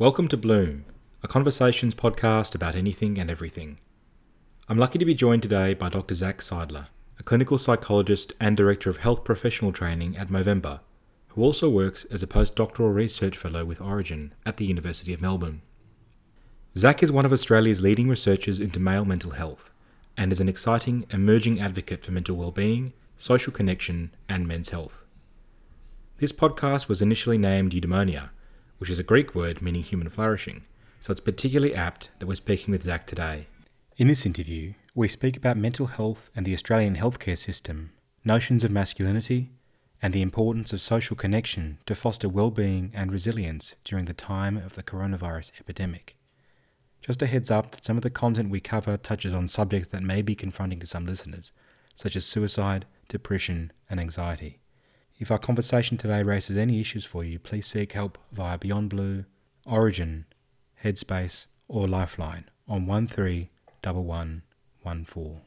Welcome to Bloom, a conversations podcast about anything and everything. I'm lucky to be joined today by Dr. Zach Seidler, a clinical psychologist and director of health professional training at Movember, who also works as a postdoctoral research fellow with Orygen at the University of Melbourne. Zach is one of Australia's leading researchers into male mental health and is an exciting emerging advocate for mental well-being, social connection, and men's health. This podcast was initially named Eudaimonia, which is a Greek word meaning human flourishing, so it's particularly apt that we're speaking with Zach today. In this interview, we speak about mental health and the Australian healthcare system, notions of masculinity, and the importance of social connection to foster well-being and resilience during the time of the coronavirus epidemic. Just a heads up that some of the content we cover touches on subjects that may be confronting to some listeners, such as suicide, depression, and anxiety. If our conversation today raises any issues for you, please seek help via Beyond Blue, Orygen, Headspace, or Lifeline on 131114.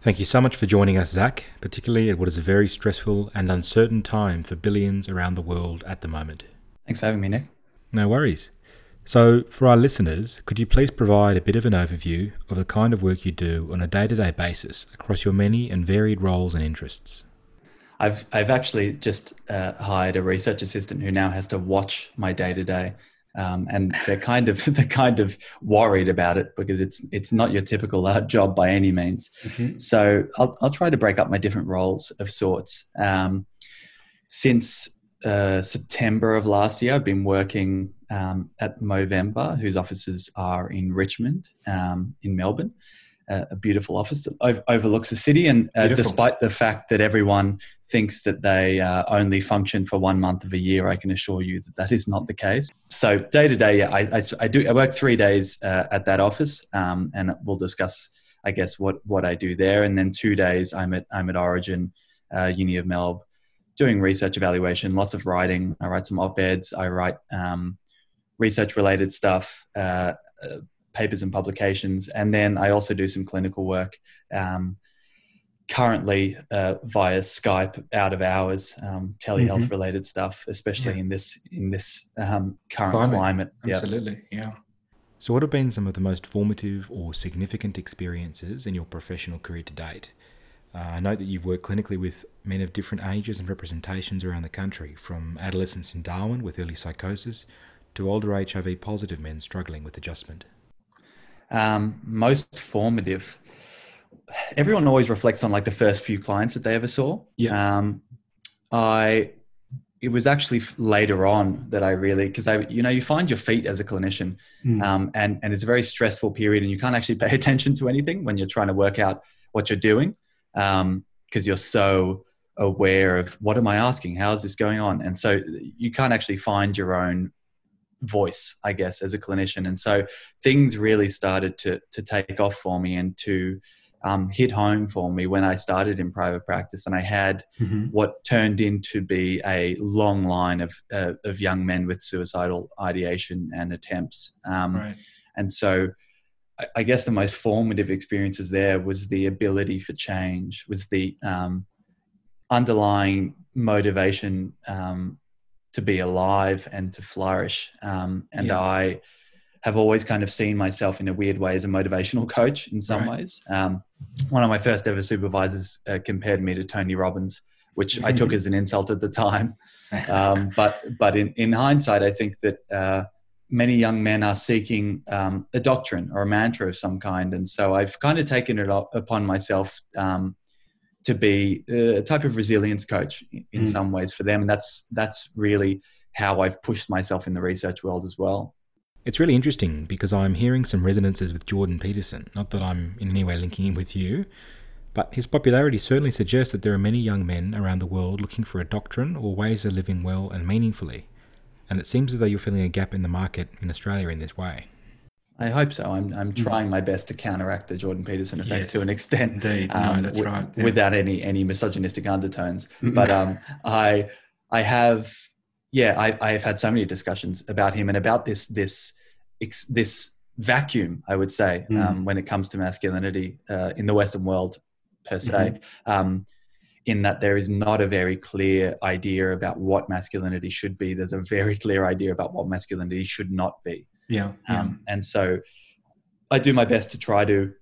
Thank you so much for joining us, Zach, particularly at what is a very stressful and uncertain time for billions around the world at the moment. Thanks for having me, Nick. No worries. So, for our listeners, could you please provide a bit of an overview of the kind of work you do on a day to day basis across your many and varied roles and interests? I've I've actually just uh, hired a research assistant who now has to watch my day to day, and they're kind of they're kind of worried about it because it's it's not your typical uh, job by any means. Mm-hmm. So I'll I'll try to break up my different roles of sorts. Um, since uh, September of last year, I've been working um, at Movember, whose offices are in Richmond, um, in Melbourne a beautiful office that overlooks the city. And uh, despite the fact that everyone thinks that they uh, only function for one month of a year, I can assure you that that is not the case. So day to day, I, do I work three days uh, at that office, um, and we'll discuss, I guess, what what I do there. And then two days, I'm at I'm at Orygen, uh, Uni of Melb, doing research evaluation, lots of writing. I write some op eds. I write um, research related stuff uh, papers and publications. And then I also do some clinical work um, currently uh, via Skype out of hours, um, telehealth mm-hmm. related stuff, especially yeah. in this in this um, current climate. climate. Absolutely, yeah. yeah. So, what have been some of the most formative or significant experiences in your professional career to date? Uh, I know that you've worked clinically with men of different ages and representations around the country, from adolescents in Darwin with early psychosis to older HIV positive men struggling with adjustment um, most formative everyone always reflects on like the first few clients that they ever saw. Yeah. Um, i it was actually later on that i really because i you know you find your feet as a clinician mm. um, and and it's a very stressful period and you can't actually pay attention to anything when you're trying to work out what you're doing because um, you're so aware of what am i asking? How is this going on? And so you can't actually find your own voice, I guess, as a clinician. And so things really started to to take off for me and to um, hit home for me when I started in private practice, and I had mm-hmm. what turned into be a long line of uh, of young men with suicidal ideation and attempts. Um, right. And so, I, I, guess the most formative experiences there was the ability for change, was the um, underlying motivation um, to be alive and to flourish. Um, and yeah. I have always kind of seen myself in a weird way as a motivational coach in some right. ways. Um, one of my first ever supervisors uh, compared me to Tony Robbins, which I took as an insult at the time. Um, but but in, in hindsight, I think that uh, many young men are seeking um, a doctrine or a mantra of some kind. And so I've kind of taken it upon myself um, to be a type of resilience coach in mm. some ways for them and that's that's really how I've pushed myself in the research world as well. It's really interesting because I'm hearing some resonances with Jordan Peterson. Not that I'm in any way linking him with you, but his popularity certainly suggests that there are many young men around the world looking for a doctrine or ways of living well and meaningfully. And it seems as though you're filling a gap in the market in Australia in this way. I hope so. I'm I'm mm. trying my best to counteract the Jordan Peterson effect yes, to an extent. Indeed, um, no, that's w- right. Yeah. Without any any misogynistic undertones, but um, I I have yeah I I have had so many discussions about him and about this this this vacuum I would say mm. um, when it comes to masculinity uh, in the Western world per se. Mm-hmm. Um, in that there is not a very clear idea about what masculinity should be. There's a very clear idea about what masculinity should not be. Yeah. yeah. Um, and so I do my best to try to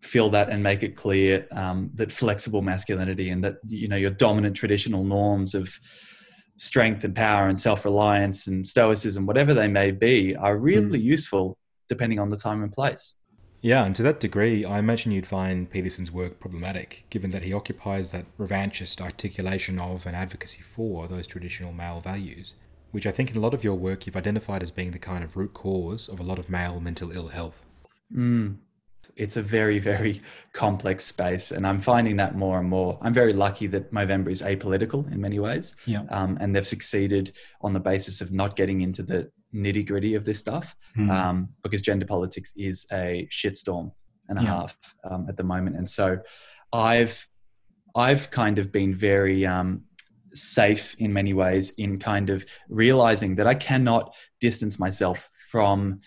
feel that and make it clear um, that flexible masculinity and that you know your dominant traditional norms of strength and power and self-reliance and stoicism whatever they may be are really mm. useful depending on the time and place yeah, and to that degree, I imagine you'd find Peterson's work problematic, given that he occupies that revanchist articulation of and advocacy for those traditional male values, which I think in a lot of your work you've identified as being the kind of root cause of a lot of male mental ill health. Mm. It's a very, very complex space, and I'm finding that more and more. I'm very lucky that Movember is apolitical in many ways, yeah. um, and they've succeeded on the basis of not getting into the nitty gritty of this stuff mm. um, because gender politics is a shitstorm and a yeah. half um, at the moment. And so I've I've kind of been very um, safe in many ways in kind of realizing that I cannot distance myself from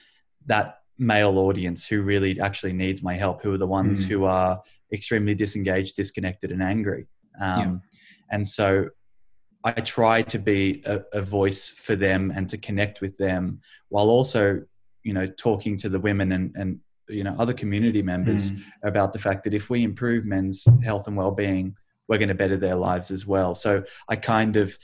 that male audience who really actually needs my help, who are the ones mm. who are extremely disengaged, disconnected, and angry. Um, yeah. And so I try to be a, a, voice for them and to connect with them while also, you know, talking to the women and, and you know, other community members mm. about the fact that if we improve men's health and well-being, we're going to better their lives as well. So I kind of,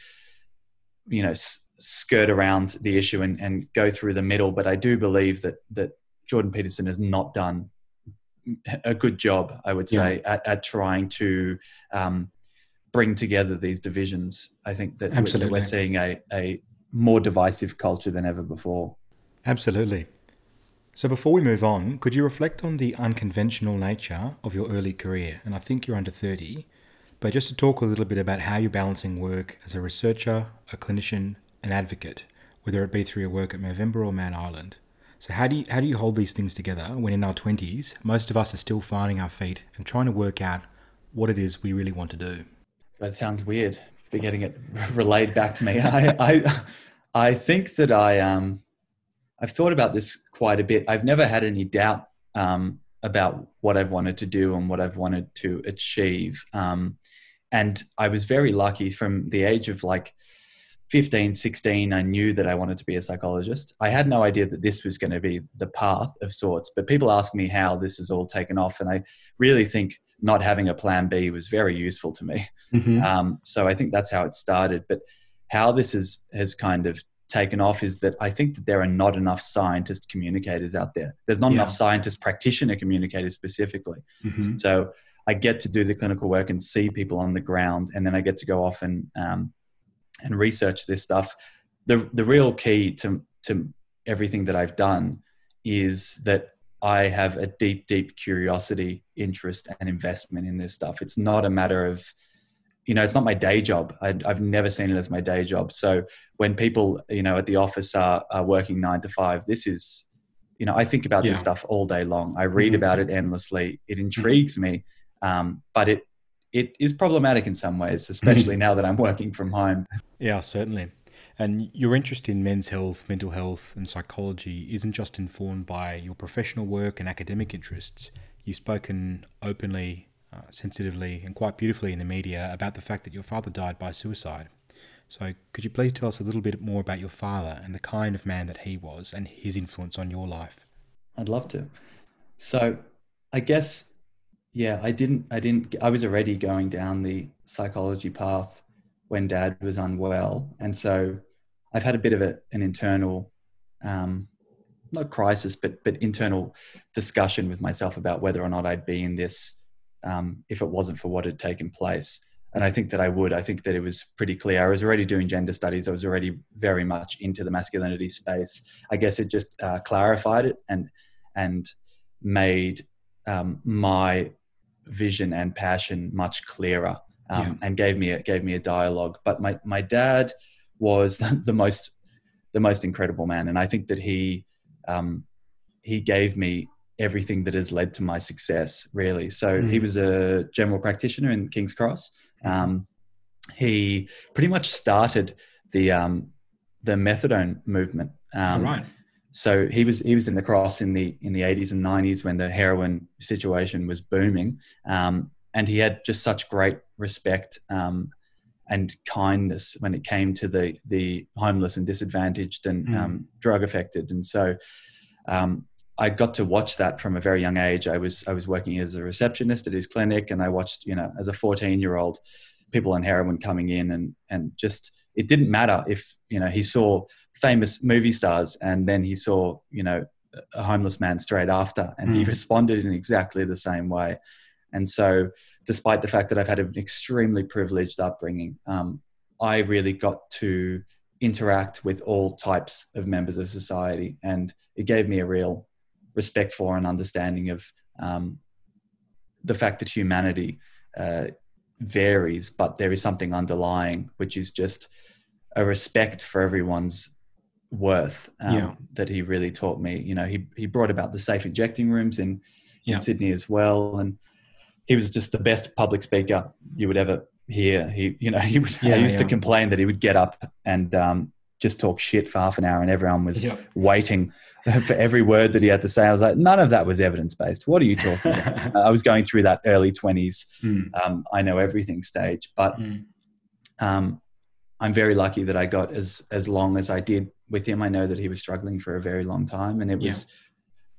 you know, s- skirt around the issue and, and go through the middle. But I do believe that, that Jordan Peterson has not done a good job, I would say, yeah. at, at, trying to um, bring together these divisions. I think that, Absolutely. we're seeing a, a more divisive culture than ever before. Absolutely. So before we move on, could you reflect on the unconventional nature of your early career? And I think you're under 30, but just to talk a little bit about how you're balancing work as a researcher, a clinician, an advocate, whether it be through your work at Movember or Men in Mind. So how do you how do you hold these things together when in our 20s, most of us are still finding our feet and trying to work out what it is we really want to do? That sounds weird. For getting it relayed back to me. I, I, I think that I, um, I've thought about this quite a bit. I've never had any doubt um, about what I've wanted to do and what I've wanted to achieve. Um, and I was very lucky from the age of like 15, 16, I knew that I wanted to be a psychologist. I had no idea that this was going to be the path of sorts, but people ask me how this has all taken off. And I really think not having a plan B was very useful to me. Mm-hmm. Um, so I think that's how it started. But how this is, has kind of taken off is that I think that there are not enough scientist communicators out there. There's not yeah. enough scientist practitioner communicators specifically. Mm-hmm. So I get to do the clinical work and see people on the ground, and then I get to go off and um, and research this stuff. The the real key to to everything that I've done is that I have a deep, deep curiosity, interest, and investment in this stuff. It's not a matter of, you know, it's not my day job. I, have never seen it as my day job. So when people, you know, at the office are, are working nine to five, this is, you know, I think about yeah. this stuff all day long. I read mm-hmm. about it endlessly. It intrigues mm-hmm. me, um, but it it is problematic in some ways, especially now that I'm working from home. Yeah, certainly. And your interest in men's health, mental health, and psychology isn't just informed by your professional work and academic interests. You've spoken openly, uh, sensitively, and quite beautifully in the media about the fact that your father died by suicide. So, could you please tell us a little bit more about your father and the kind of man that he was and his influence on your life? I'd love to. So, I guess, yeah, I didn't, I didn't, I was already going down the psychology path when dad was unwell. And so I've had a bit of a, an internal, um, not crisis, but but internal discussion with myself about whether or not I'd be in this um, if it wasn't for what had taken place. And I think that I would. I think that it was pretty clear. I was already doing gender studies. I was already very much into the masculinity space. I guess it just uh, clarified it and and made um, my vision and passion much clearer um, yeah. and gave me a, gave me a dialogue. But my my dad was the most the most incredible man, and I think that he um, he gave me everything that has led to my success. Really, so mm. he was a general practitioner in King's Cross. Um, he pretty much started the um, the methadone movement. Um, right. So he was he was in the cross in the in the 80s and 90s when the heroin situation was booming, um, and he had just such great respect um, and kindness when it came to the the homeless and disadvantaged and mm. um, drug affected. And so um, I got to watch that from a very young age. I was I was working as a receptionist at his clinic, and I watched you know as a 14 year old people on heroin coming in and and just it didn't matter if you know he saw famous movie stars and then he saw you know a homeless man straight after and mm. he responded in exactly the same way and so despite the fact that i've had an extremely privileged upbringing um, i really got to interact with all types of members of society and it gave me a real respect for and understanding of um, the fact that humanity uh, varies but there is something underlying which is just a respect for everyone's worth um, yeah. that he really taught me. You know, he he brought about the safe injecting rooms in yeah. in Sydney as well, and he was just the best public speaker you would ever hear. He, you know, he. Yeah, I used to complain that he would get up and um, just talk shit for half an hour, and everyone was waiting for every word that he had to say. I was like, none of that was evidence based. What are you talking about? I was going through that early twenties. Mm. Um, I know everything stage, but. Mm. Um, I'm very lucky that I got as as long as I did with him. I know that he was struggling for a very long time, and it was yeah.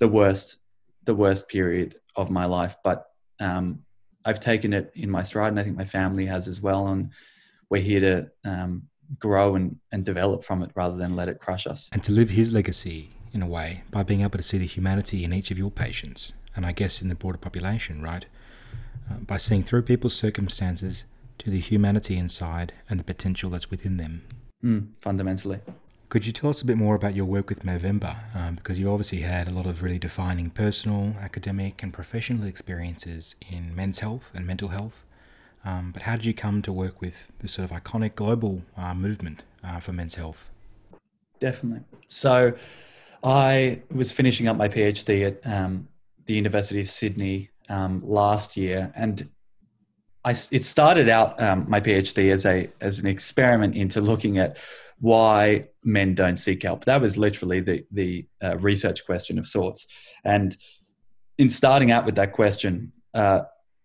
the worst the worst period of my life. But um, I've taken it in my stride, and I think my family has as well. And we're here to um, grow and, and develop from it rather than let it crush us. And to live his legacy in a way by being able to see the humanity in each of your patients, and I guess in the broader population, right? Uh, by seeing through people's circumstances to the humanity inside and the potential that's within them. Mm, fundamentally. Could you tell us a bit more about your work with Movember? Um, because you obviously had a lot of really defining personal, academic, and professional experiences in men's health and mental health. Um, but how did you come to work with this sort of iconic global uh, movement uh, for men's health? Definitely. So, I was finishing up my PhD at um, the University of Sydney um, last year, and I, it started out um, my PhD as a as an experiment into looking at why men don't seek help. That was literally the the uh, research question of sorts. And in starting out with that question, uh,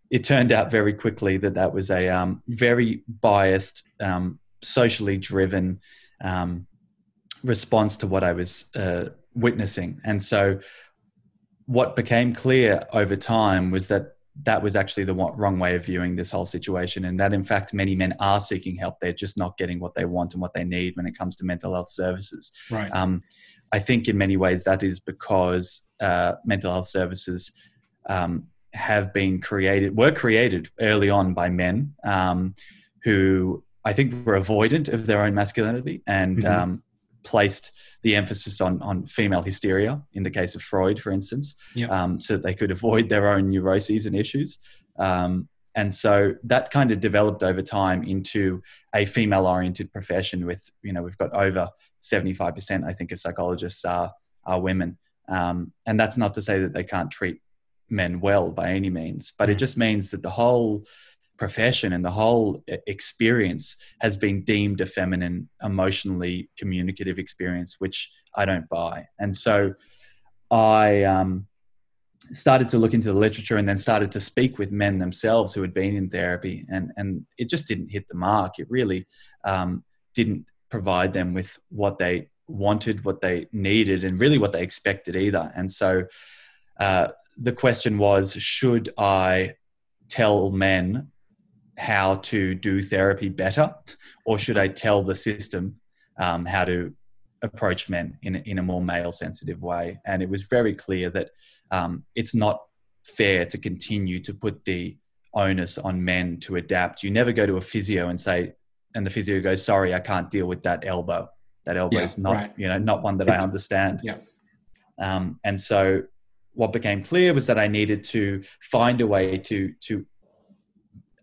it turned out very quickly that that was a um, very biased, um, socially driven um, response to what I was uh, witnessing. And so, what became clear over time was that that was actually the wrong way of viewing this whole situation and that in fact many men are seeking help. They're just not getting what they want and what they need when it comes to mental health services. Right. Um, i think in many ways that is because uh, mental health services um, have been created were created early on by men um, who i think were avoidant of their own masculinity and mm-hmm. Placed the emphasis on on female hysteria in the case of Freud, for instance, yep. um, so that they could avoid their own neuroses and issues. Um, and so that kind of developed over time into a female oriented profession with you know we've got over 75% i think of psychologists are are women um, and that's not to say that they can't treat men well by any means but mm. it just means that the whole profession and the whole experience has been deemed a feminine, emotionally communicative experience, which I don't buy. And so I um, started to look into the literature and then started to speak with men themselves who had been in therapy, and and it just didn't hit the mark. It really um, didn't provide them with what they wanted, what they needed, and really what they expected either. And so. Uh, the question was should I tell men how to do therapy better, or should I tell the system um, how to approach men in, in a more male sensitive way? And it was very clear that um, it's not fair to continue to put the onus on men to adapt. You never go to a physio and say, and the physio goes, "Sorry, I can't deal with that elbow. That elbow yeah, is not, right. you know, not one that I understand." Yeah. Um, and so, what became clear was that I needed to find a way to to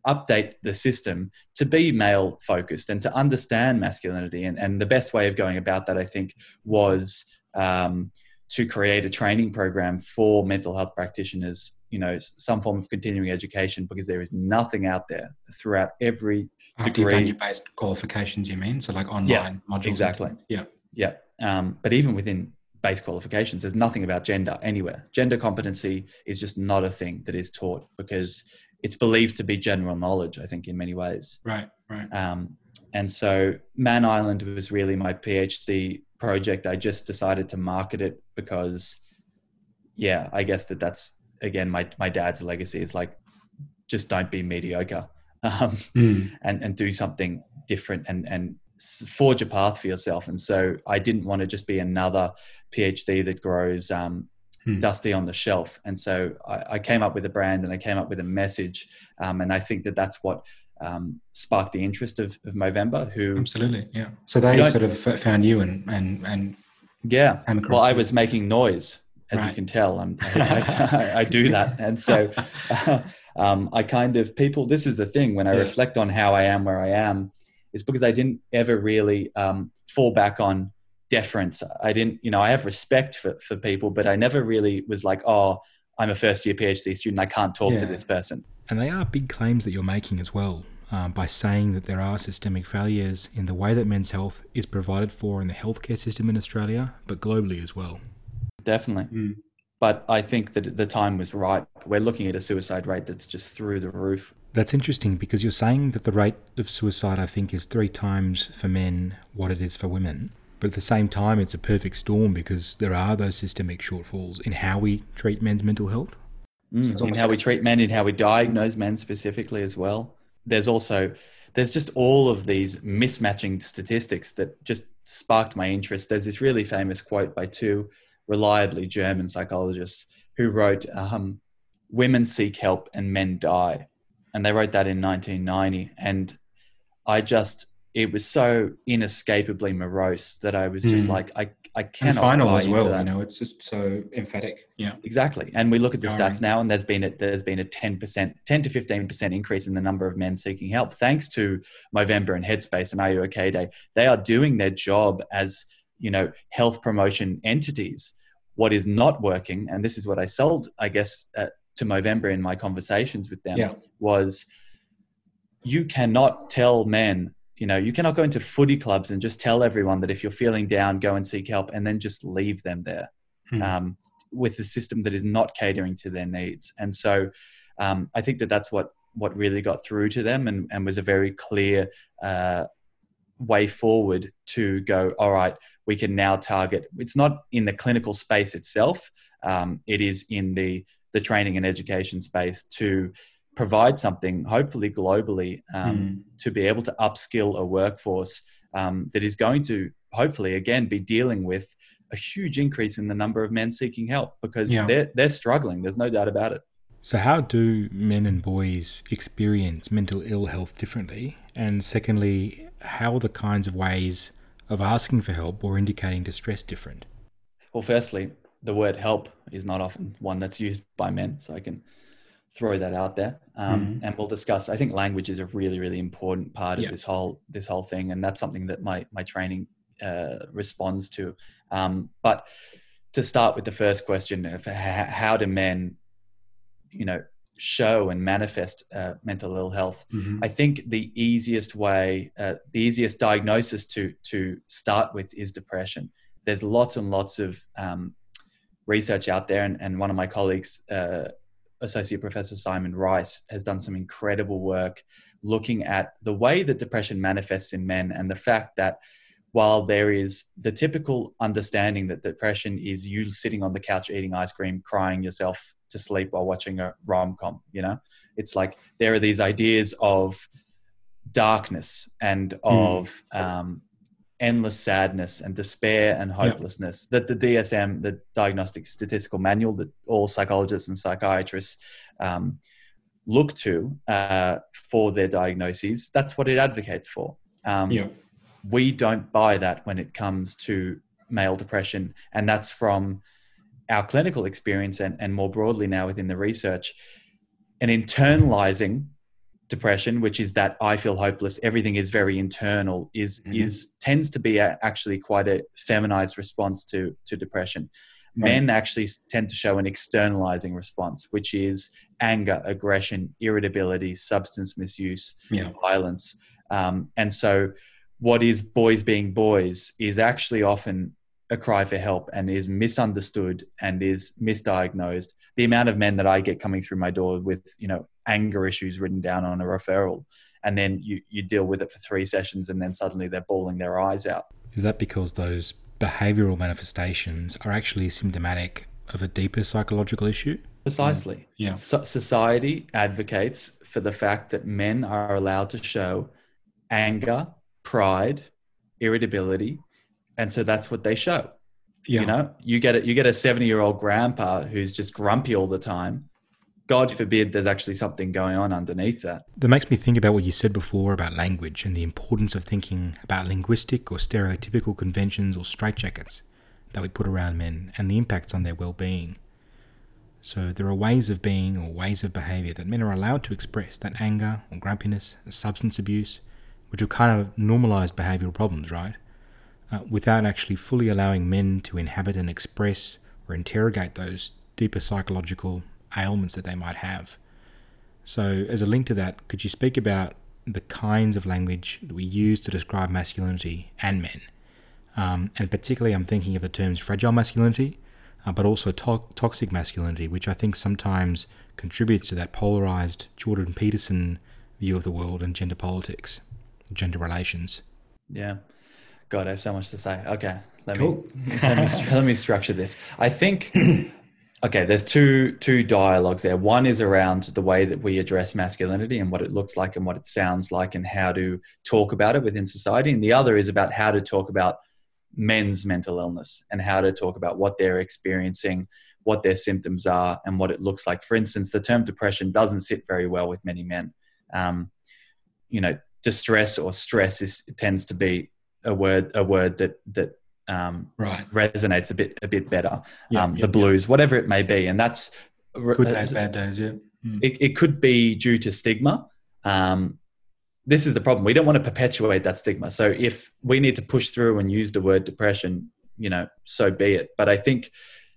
update the system to be male focused and to understand masculinity. And, and the best way of going about that, I think, was um, to create a training program for mental health practitioners, you know, some form of continuing education, because there is nothing out there throughout every After degree. you've done your based qualifications, you mean? So like online yeah, modules? Exactly. Yeah. Yeah. Um, but even within base qualifications, there's nothing about gender anywhere. Gender competency is just not a thing that is taught because it's believed to be general knowledge. I think in many ways. Right. Right. Um, and so Men in Mind was really my PhD project. I just decided to market it because, yeah, I guess that that's again my my dad's legacy is like, just don't be mediocre, um, mm. and and do something different and and forge a path for yourself. And so I didn't want to just be another PhD that grows um, hmm. dusty on the shelf. And so I, I, came up with a brand and I came up with a message. Um, and I think that that's what um, sparked the interest of, of Movember. Who absolutely, yeah. So they sort of found you and and and yeah. Well, I was making noise, as right. you can tell. I'm, I, I, I, do that, and so. Uh, um, I kind of people. This is the thing when I yeah. reflect on how I am where I am It's because I didn't ever really um, fall back on deference. I didn't, you know, I have respect for, for people, but I never really was like, oh, I'm a first year PhD student. I can't talk yeah. to this person. And they are big claims that you're making as well um, by saying that there are systemic failures in the way that men's health is provided for in the healthcare system in Australia, but globally as well. Definitely. Mm. But I think that the time was right. We're looking at a suicide rate that's just through the roof. That's interesting because you're saying that the rate of suicide, I think, is three times for men what it is for women. But at the same time, it's a perfect storm because there are those systemic shortfalls in how we treat men's mental health. Mm, so in how we treat men, in how we diagnose men specifically as well. There's also, there's just all of these mismatching statistics that just sparked my interest. There's this really famous quote by two reliably German psychologists who wrote, um, Women seek help and men die and they wrote that in 1990 and i just it was so inescapably morose that i was just mm. like i i cannot and final as well you know it's just so emphatic yeah exactly and we look at the Jarring. stats now and there's been a there's been a 10% 10 to 15% increase in the number of men seeking help thanks to movember and headspace and are you okay day they are doing their job as you know health promotion entities what is not working and this is what i sold i guess uh, to Movember in my conversations with them yeah. was you cannot tell men, you know, you cannot go into footy clubs and just tell everyone that if you're feeling down, go and seek help and then just leave them there hmm. um, with a system that is not catering to their needs. And so um, I think that that's what, what really got through to them and, and was a very clear uh, way forward to go, all right, we can now target. It's not in the clinical space itself. Um, it is in the the training and education space to provide something, hopefully globally, um, mm. to be able to upskill a workforce um, that is going to hopefully again be dealing with a huge increase in the number of men seeking help because yeah. they're they're struggling. There's no doubt about it. So, how do men and boys experience mental ill health differently? And secondly, how are the kinds of ways of asking for help or indicating distress different? Well, firstly, the word help is not often one that's used by men. So I can throw that out there. Um, mm-hmm. And we'll discuss. I think language is a really, really important part of yeah. this whole this whole thing, and that's something that my my training uh, responds to. Um, but to start with the first question of how do men, you know, show and manifest uh, mental ill health. Mm-hmm. I think the easiest way, uh, the easiest diagnosis to to start with is depression. There's lots and lots of um, research out there, and, and one of my colleagues, uh, Associate Professor Simon Rice, has done some incredible work looking at the way that depression manifests in men and the fact that while there is the typical understanding that depression is you sitting on the couch eating ice cream, crying yourself to sleep while watching a rom com, you know, it's like there are these ideas of darkness and of mm. um, endless sadness and despair and hopelessness yep. that the DSM, the Diagnostic Statistical Manual, that all psychologists and psychiatrists um, look to uh, for their diagnoses, that's what it advocates for. Um, yeah. We don't buy that when it comes to male depression, and that's from our clinical experience and, and more broadly now within the research. And internalizing depression which is that i feel hopeless everything is very internal is mm-hmm. is tends to be a, actually quite a feminized response to to depression right. men actually tend to show an externalizing response which is anger aggression irritability substance misuse yeah. violence um, and so what is boys being boys is actually often a cry for help and is misunderstood and is misdiagnosed the amount of men that i get coming through my door with you know anger issues written down on a referral and then you you deal with it for three sessions and then suddenly they're bawling their eyes out. Is that because those behavioral manifestations are actually symptomatic of a deeper psychological issue? Precisely. Mm. yeah. So society advocates for the fact that men are allowed to show anger pride irritability and so that's what they show. Yeah. You know, you get it. You get a seventy-year-old grandpa who's just grumpy all the time. God forbid there's actually something going on underneath that. That makes me think about what you said before about language and the importance of thinking about linguistic or stereotypical conventions or straitjackets that we put around men and the impacts on their well-being. So there are ways of being or ways of behavior that men are allowed to express that anger or grumpiness, substance abuse, which are kind of normalized behavioral problems, right? Uh, without actually fully allowing men to inhabit and express or interrogate those deeper psychological ailments that they might have. So, as a link to that, could you speak about the kinds of language that we use to describe masculinity and men? Um, and particularly, I'm thinking of the terms fragile masculinity, uh, but also to- toxic masculinity, which I think sometimes contributes to that polarized Jordan Peterson view of the world and gender politics, gender relations. Yeah. God, I have so much to say. Okay, let cool. me let me let me structure this. I think okay, there's two two dialogues there. One is around the way that we address masculinity and what it looks like and what it sounds like and how to talk about it within society, and the other is about how to talk about men's mental illness and how to talk about what they're experiencing, what their symptoms are, and what it looks like. For instance, the term depression doesn't sit very well with many men. Um, you know, distress or stress is tends to be a word a word that that um, right. resonates a bit a bit better. Yeah, um, yeah, the blues, yeah. whatever it may be, and that's good days, bad days. Yeah, mm. it, it could be due to stigma. Um, this is the problem. We don't want to perpetuate that stigma. So if we need to push through and use the word depression, you know, so be it. But I think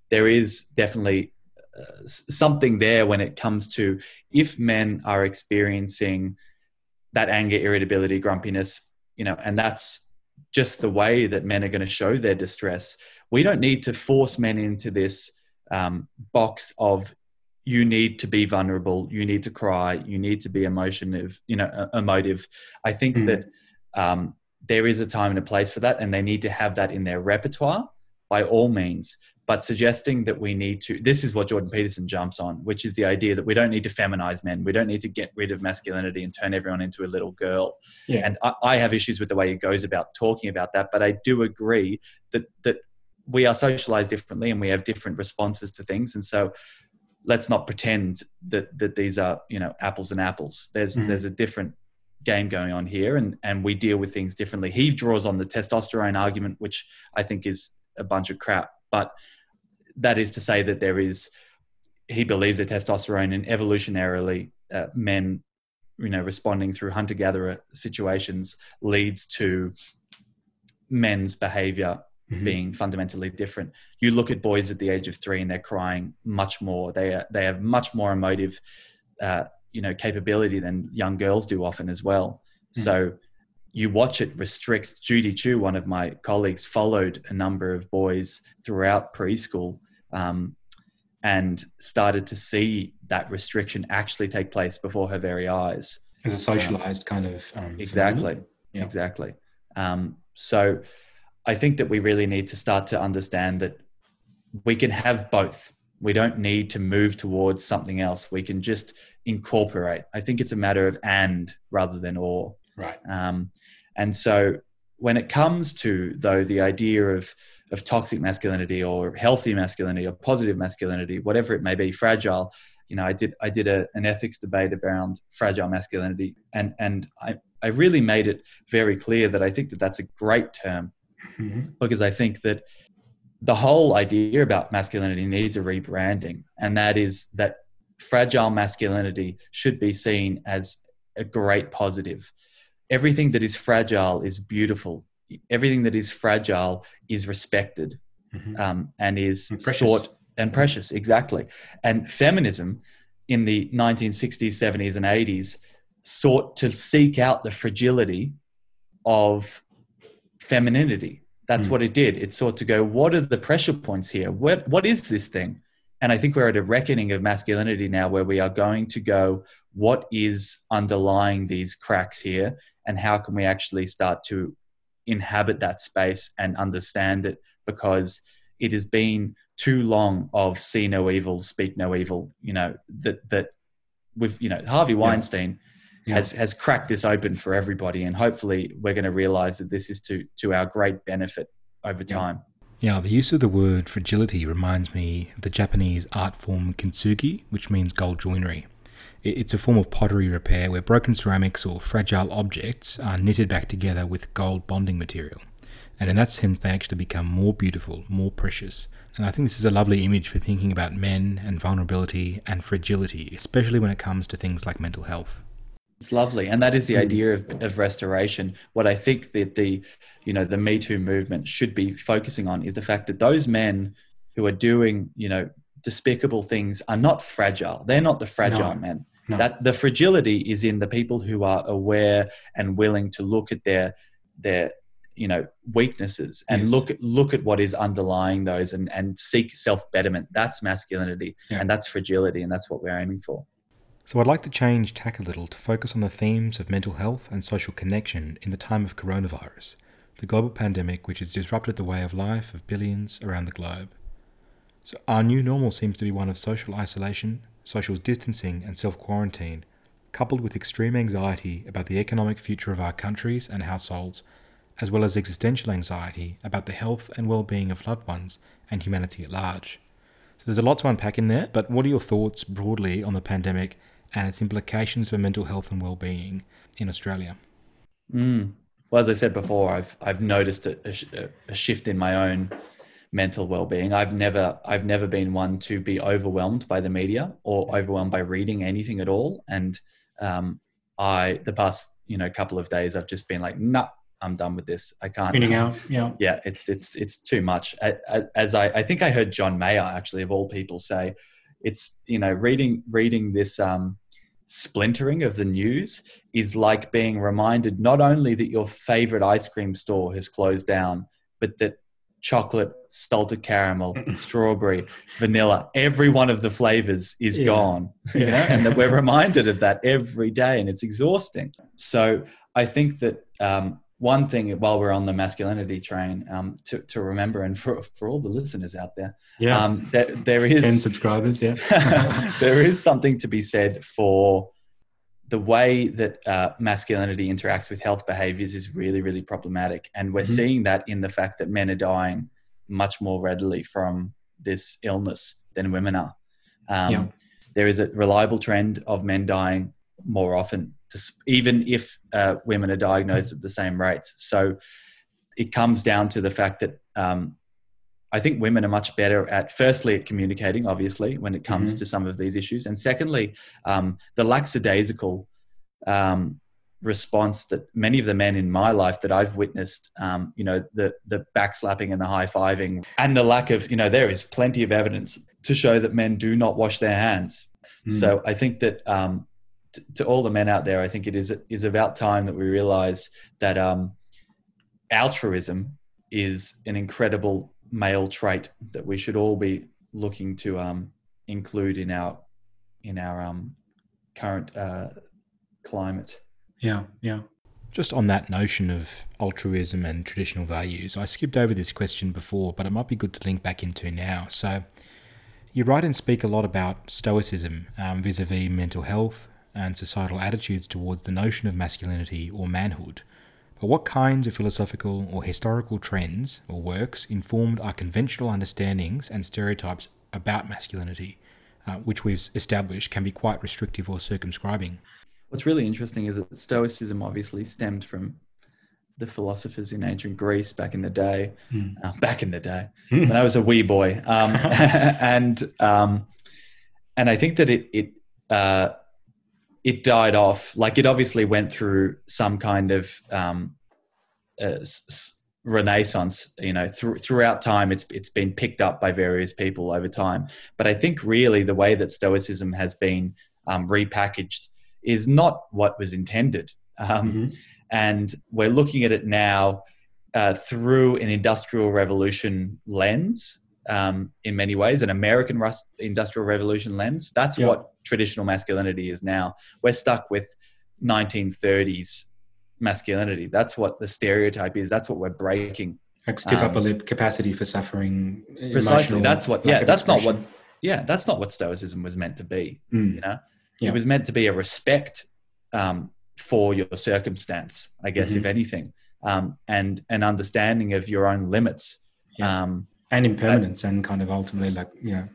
there is definitely uh, something there when it comes to if men are experiencing that anger, irritability, grumpiness, you know, and that's just the way that men are going to show their distress. We don't need to force men into this um, box of you need to be vulnerable, you need to cry, you need to be emotive, you know, emotive. I think mm. that um, there is a time and a place for that, and they need to have that in their repertoire by all means but suggesting that we need to this is what jordan peterson jumps on which is the idea that we don't need to feminize men. We don't need to get rid of masculinity and turn everyone into a little girl. Yeah. and I, I, have issues with the way he goes about talking about that but i do agree that that we are socialized differently and we have different responses to things. And so let's not pretend that that these are you know apples and apples. There's mm-hmm. there's a different game going on here and and we deal with things differently. He draws on the testosterone argument which i think is a bunch of crap but that is to say that there is, he believes that testosterone and evolutionarily uh, men, you know, responding through hunter gatherer situations leads to men's behavior mm-hmm. being fundamentally different. You look at boys at the age of three and they're crying much more. They are, they have much more emotive, uh, you know, capability than young girls do often as well. Mm-hmm. So you watch it restrict. Judy Chu, one of my colleagues, followed a number of boys throughout preschool um, and started to see that restriction actually take place before her very eyes. As a socialized um, kind of. Um, exactly. Yeah. Exactly. Um, so I think that we really need to start to understand that we can have both. We don't need to move towards something else. We can just incorporate. I think it's a matter of and rather than or. Right. Um, and so when it comes to though the idea of of toxic masculinity or healthy masculinity or positive masculinity, whatever it may be, fragile. You know, I did I did a, an ethics debate around fragile masculinity, and and I I really made it very clear that I think that that's a great term mm-hmm. because I think that the whole idea about masculinity needs a rebranding, and that is that fragile masculinity should be seen as a great positive everything that is fragile is beautiful. Everything that is fragile is respected mm-hmm. um, and is and sought and precious, exactly. And feminism in the 1960s, 70s, and 80s sought to seek out the fragility of femininity That's mm. what it did. It sought to go, what are the pressure points here? What what is this thing? And I think we're at a reckoning of masculinity now where we are going to go, what is underlying these cracks here? And how can we actually start to inhabit that space and understand it? Because it has been too long of see no evil, speak no evil, you know, that, that with, you know, Harvey Weinstein. Yeah yeah. has has cracked this open for everybody, and hopefully we're going to realize that this is to to our great benefit over time. Yeah, the use of the word fragility reminds me of the Japanese art form kintsugi, which means gold joinery. It's a form of pottery repair where broken ceramics or fragile objects are knitted back together with gold bonding material. And in that sense, they actually become more beautiful, more precious. And I think this is a lovely image for thinking about men and vulnerability and fragility, especially when it comes to things like mental health. It's lovely, and that is the hmm. idea of, of restoration. What I think that the, you know, the Me Too movement should be focusing on is the fact that those men who are doing, you know, despicable things are not fragile. They're not the fragile no, men. No. That the fragility is in the people who are aware and willing to look at their their you know weaknesses and yes. look look at what is underlying those and and seek self betterment. That's masculinity yeah. and that's fragility, and that's what we're aiming for. So I'd like to change tack a little to focus on the themes of mental health and social connection in the time of coronavirus, the global pandemic which has disrupted the way of life of billions around the globe. So our new normal seems to be one of social isolation, social distancing, and self quarantine, coupled with extreme anxiety about the economic future of our countries and households, as well as existential anxiety about the health and well being of loved ones and humanity at large. So there's a lot to unpack in there, but what are your thoughts broadly on the pandemic and its implications for mental health and well-being in Australia? Mm. Well, as I said before, I've I've noticed a, a, a shift in my own mental well-being. I've never I've never been one to be overwhelmed by the media or overwhelmed by reading anything at all. And um, I the past you know couple of days I've just been like, nah, I'm done with this. I can't. Tuning out. Yeah. Yeah. It's it's it's too much. As I I think I heard John Mayer actually of all people say, it's you know reading reading this um splintering of the news is like being reminded not only that your favorite ice cream store has closed down, but that chocolate, salted caramel, strawberry, vanilla, every one of the flavors is yeah. gone. Yeah. and that we're reminded of that every day and it's exhausting. So I think that um, one thing while we're on the masculinity train um, to, to remember and for, for all the listeners out there yeah um, there, there is 10 subscribers yeah there is something to be said for the way that uh, masculinity interacts with health behaviors is really really problematic and we're mm-hmm. seeing that in the fact that men are dying much more readily from this illness than women are um, yeah. there is a reliable trend of men dying more often even if uh, women are diagnosed at the same rates. So it comes down to the fact that um, I think women are much better at, firstly, at communicating, obviously, when it comes mm-hmm. to some of these issues. And secondly, um, the lackadaisical um, response that many of the men in my life that I've witnessed, um, you know, the, the backslapping and the high fiving, and the lack of, you know, there is plenty of evidence to show that men do not wash their hands. Mm. So I think that um, to, all the men out there, I think it is is about time that we realize that um, altruism is an incredible male trait that we should all be looking to um, include in our in our um, current uh, climate. Yeah, yeah. Just on that notion of altruism and traditional values, I skipped over this question before, but it might be good to link back into now. So, you write and speak a lot about stoicism vis a vis mental health, and societal attitudes towards the notion of masculinity or manhood. But what kinds of philosophical or historical trends or works informed our conventional understandings and stereotypes about masculinity, uh, which we've established can be quite restrictive or circumscribing? What's really interesting is that Stoicism obviously stemmed from the philosophers in ancient Greece back in the day, mm. uh, back in the day mm. when I was a wee boy, um, and um, and I think that it it uh, it died off. Like it obviously went through some kind of um, uh, s- renaissance. You know, th- throughout time, it's it's been picked up by various people over time. But I think really the way that Stoicism has been um, repackaged is not what was intended. Um, mm-hmm. And we're looking at it now uh, through an industrial revolution lens um, in many ways, an American Rus- industrial revolution lens. That's Yeah. what traditional masculinity is now. We're stuck with 1930s masculinity. That's what the stereotype is. That's what we're breaking. Like stiff Um, upper lip, capacity for suffering. Precisely. That's what. Yeah. That's not what. Yeah. That's not what Stoicism was meant to be. Mm. You know, Yeah. it was meant to be a respect um, for your circumstance, I guess, Mhm. if anything, um, and an understanding of your own limits. Yeah. Um, and impermanence and kind of ultimately like you know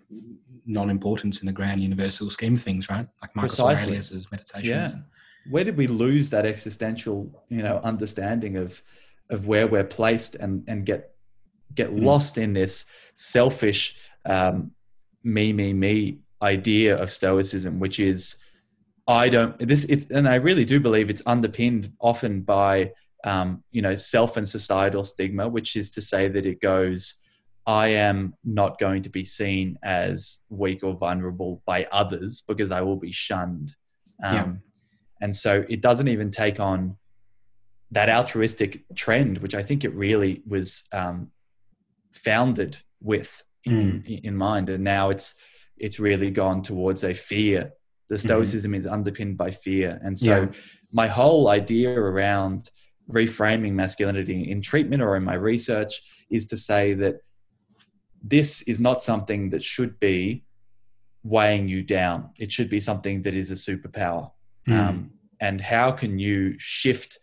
non-importance in the grand universal scheme of things right? Like marcus aurelius's meditations. Yeah. Where did we lose that existential you know understanding of of where we're placed and and get get Mm. lost in this selfish um me me me idea of stoicism which is i don't this it's and i really do believe it's underpinned often by um you know self and societal stigma which is to say that it goes I am not going to be seen as weak or vulnerable by others because I will be shunned. Um, Yeah. And so it doesn't even take on that altruistic trend, which I think it really was um, founded with in, in mind. And now it's it's really gone towards a fear. The Stoicism is underpinned by fear, and so Yeah. my whole idea around reframing masculinity in treatment or in my research is to say that this is not something that should be weighing you down. It should be something that is a superpower. Mm. Um, and how can you shift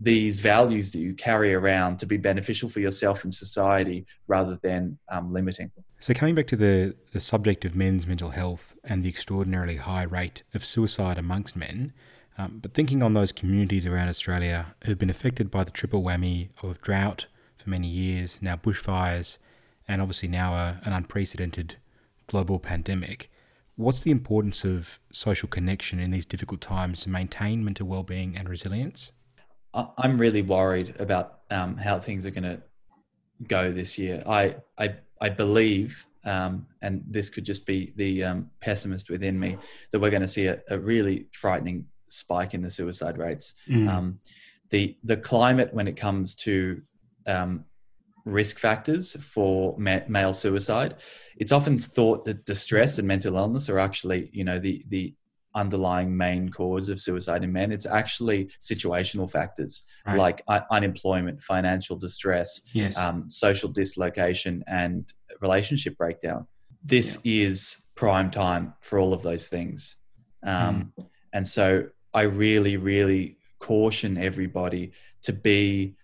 these values that you carry around to be beneficial for yourself and society rather than um, limiting? So, coming back to the, the subject of men's mental health and the extraordinarily high rate of suicide amongst men, um, but thinking on those communities around Australia who've been affected by the triple whammy of drought for many years, now bushfires, and obviously now a, an unprecedented global pandemic, what's the importance of social connection in these difficult times to maintain mental well-being and resilience? I'm really worried about um, how things are going to go this year. I I I believe, um, and this could just be the um, pessimist within me, that we're going to see a, a really frightening spike in the suicide rates. Mm. Um, the the climate when it comes to um, risk factors for ma- male suicide, it's often thought that distress and mental illness are actually, you know, the the underlying main cause of suicide in men. It's actually situational factors Right. like un- unemployment, financial distress, yes um, social dislocation, and relationship breakdown. This is prime time for all of those things. Um, And so I really, really caution everybody to be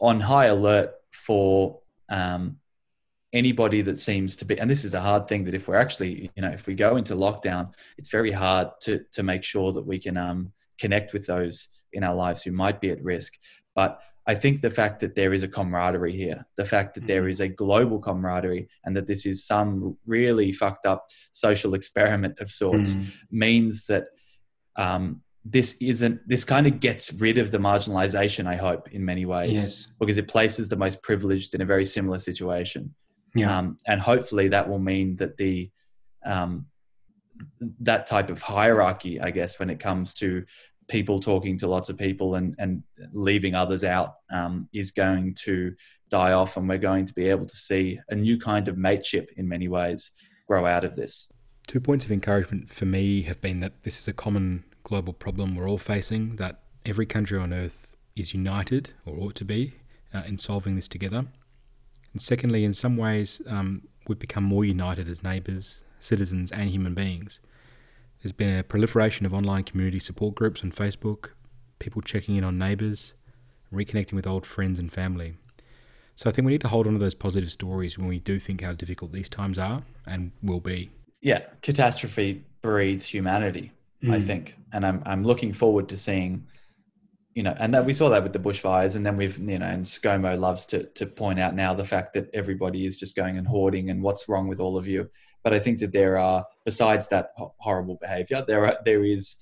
on high alert for um, anybody that seems to be. And this is a hard thing that if we're actually, you know, if we go into lockdown, it's very hard to to make sure that we can um, connect with those in our lives who might be at risk. But I think the fact that there is a camaraderie here, the fact that there Mhm. is a global camaraderie, and that this is some really fucked up social experiment of sorts, Mm. means that um, this isn't. This kind of gets rid of the marginalization. I hope in many ways yes because it places the most privileged in a very similar situation. yeah Um, and hopefully that will mean that the um, that type of hierarchy, I guess, when it comes to people talking to lots of people and, and leaving others out, um, is going to die off, and we're going to be able to see a new kind of mateship in many ways grow out of this. Two points of encouragement for me have been that this is a common global problem we're all facing, that every country on earth is united, or ought to be, uh, in solving this together. And secondly, in some ways, um, we've become more united as neighbours, citizens, and human beings. There's been a proliferation of online community support groups on Facebook, people checking in on neighbours, reconnecting with old friends and family. So I think we need to hold on to those positive stories when we do think how difficult these times are and will be. Yeah, catastrophe breeds humanity. I Mm. think, and I'm I'm looking forward to seeing, you know, and that we saw that with the bushfires, and then we've you know, and ScoMo loves to to point out now the fact that everybody is just going and hoarding, and what's wrong with all of you. But I think that there are, besides that horrible behaviour, there are there is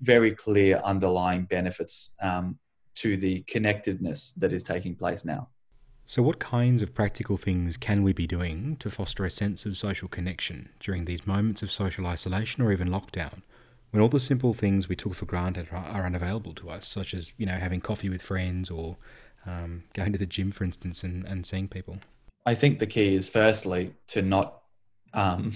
very clear underlying benefits um, to the connectedness that is taking place now. So, what kinds of practical things can we be doing to foster a sense of social connection during these moments of social isolation or even lockdown, when all the simple things we took for granted are, are unavailable to us, such as you know having coffee with friends or um, going to the gym, for instance, and, and seeing people? I think the key is firstly to not um,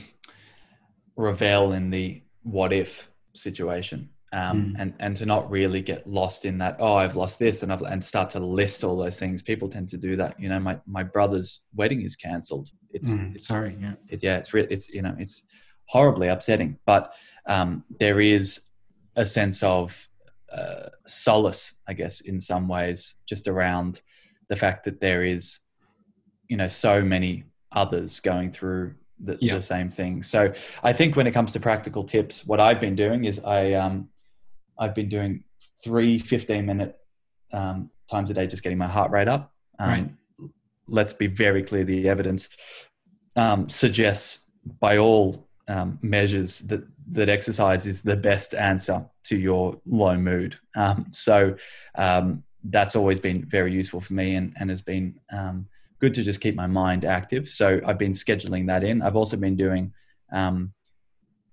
revel in the what if situation. Um, mm. and and to not really get lost in that oh I've lost this and I've and start to list all those things people tend to do that you know my my brother's wedding is cancelled it's, mm, it's sorry yeah it, yeah it's real it's you know it's horribly upsetting but um, there is a sense of uh, solace I guess in some ways just around the fact that there is you know so many others going through the, yeah. the, same thing. So I think when it comes to practical tips, what I've been doing is I um, I've been doing three 15 minute um, times a day, just getting my heart rate up. Um, right. Let's be very clear: the evidence um, suggests, by all um, measures, that that exercise is the best answer to your low mood. Um, so that's always been very useful for me, and and has been good to just keep my mind active. So I've been scheduling that in. I've also been doing um,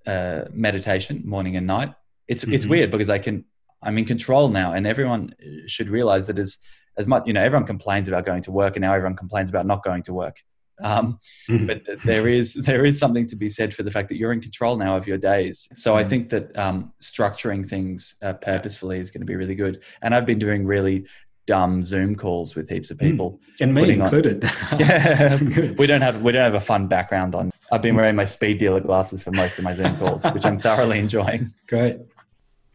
uh, meditation morning and night. It's mm-hmm. it's weird because I can I'm in control now, and everyone should realize that as as much you know everyone complains about going to work, and now everyone complains about not going to work. Um, mm-hmm. But there is there is something to be said for the fact that you're in control now of your days. So I mm-hmm. think that um, structuring things uh, purposefully is going to be really good. And I've been doing really dumb Zoom calls with heaps of hmm. people, mm. and me included. On, yeah, we don't have we don't have a fun background on. I've been wearing my speed dealer glasses for most of my Zoom calls, which I'm thoroughly enjoying. Great.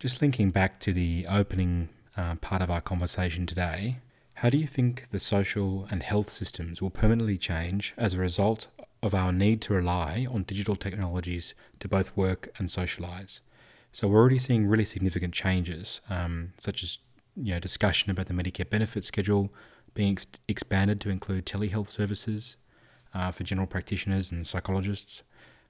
Just linking back to the opening uh, part of our conversation today, how do you think the social and health systems will permanently change as a result of our need to rely on digital technologies to both work and socialize? So we're already seeing really significant changes, um, such as you know, discussion about the Medicare benefit schedule being ex- expanded to include telehealth services uh, for general practitioners and psychologists,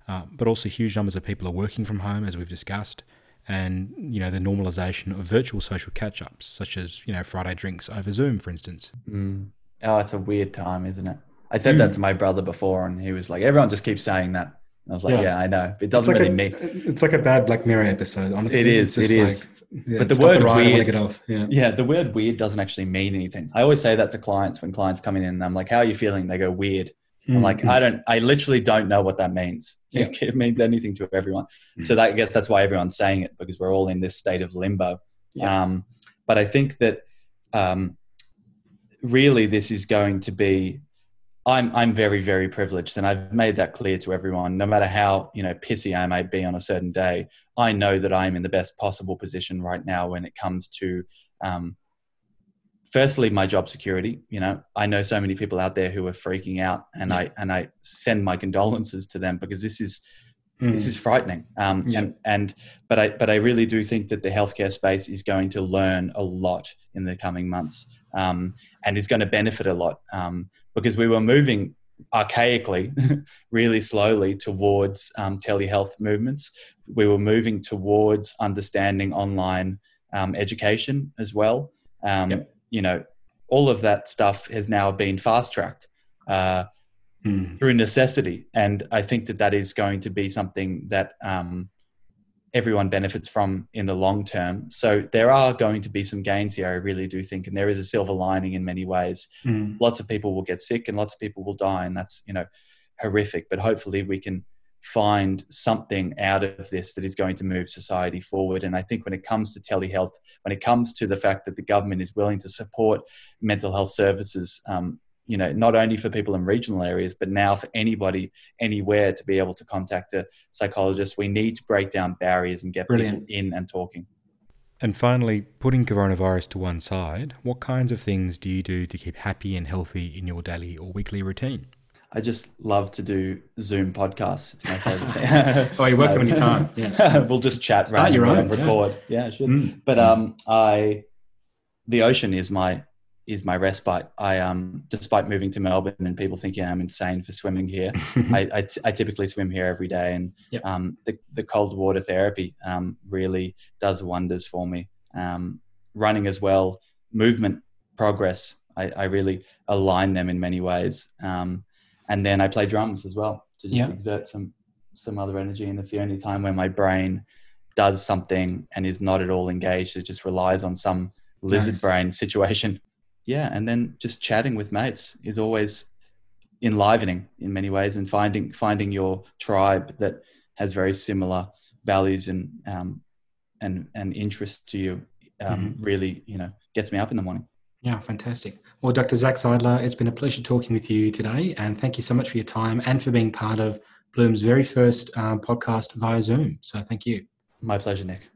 uh, but also huge numbers of people are working from home, as we've discussed, and you know the normalization of virtual social catch-ups, such as you know Friday drinks over Zoom, for instance. Mm. Oh, it's a weird time, isn't it? I said mm. that to my brother before, and he was like, "Everyone just keeps saying that." I was like, yeah, yeah I know. It doesn't like really a, mean. It's like a bad Black Mirror episode, honestly. It is. It is. Like, yeah, but the word the weird, yeah. yeah, the word weird doesn't actually mean anything. I always say that to clients when clients come in and I'm like, "How are you feeling?" They go, "Weird." Mm-hmm. I'm like. I don't, I literally don't know what that means. Yeah. It means anything to everyone. Mm-hmm. So that, I guess that's why everyone's saying it because we're all in this state of limbo. Yeah. Um, but I think that um, really this is going to be I'm I'm very very privileged, and I've made that clear to everyone. No matter how you know pissy I may be on a certain day, I know that I'm in the best possible position right now when it comes to, um, firstly, my job security. You know, I know so many people out there who are freaking out, and yeah. I and I send my condolences to them because this is mm. this is frightening. Um, yeah. and and but I but I really do think that the healthcare space is going to learn a lot in the coming months. Um, and is going to benefit a lot. Um, because we were moving archaically, really slowly towards um, telehealth movements. We were moving towards understanding online um, education as well. Um, yep. You know, all of that stuff has now been fast tracked uh, mm. through necessity, and I think that that is going to be something that um, everyone benefits from in the long term. So there are going to be some gains here, I really do think, and there is a silver lining in many ways. Mm. Lots of people will get sick and lots of people will die, and that's you know horrific. But hopefully we can find something out of this that is going to move society forward. And I think when it comes to telehealth, when it comes to the fact that the government is willing to support mental health services um, you know not only for people in regional areas but now for anybody anywhere to be able to contact a psychologist we need to break down barriers and get Brilliant. people in and talking and finally putting coronavirus to one side what kinds of things do you do to keep happy and healthy in your daily or weekly routine I just love to do Zoom podcasts. It's my favorite thing. oh, you work no. anytime. Yeah. we'll just chat Start your own, and record. Yeah, yeah mm. But um, I, the ocean is my is my respite. I um, despite moving to Melbourne and people thinking I'm insane for swimming here, I, I, t- I typically swim here every day, and yep. um, the the cold water therapy um, really does wonders for me. Um, running as well, movement, progress. I, I, really align them in many ways, um, and then I play drums as well to just exert some some other energy, and it's the only time where my brain does something and is not at all engaged. It just relies on some lizard nice. brain situation yeah, and then just chatting with mates is always enlivening in many ways, and finding finding your tribe that has very similar values and um, and and interests to you um, mm-hmm. really you know gets me up in the morning. Yeah, fantastic. Well, Dr. Zac Seidler, it's been a pleasure talking with you today, and thank you so much for your time and for being part of Bloom's very first uh, podcast via Zoom. So, thank you. My pleasure, Nick.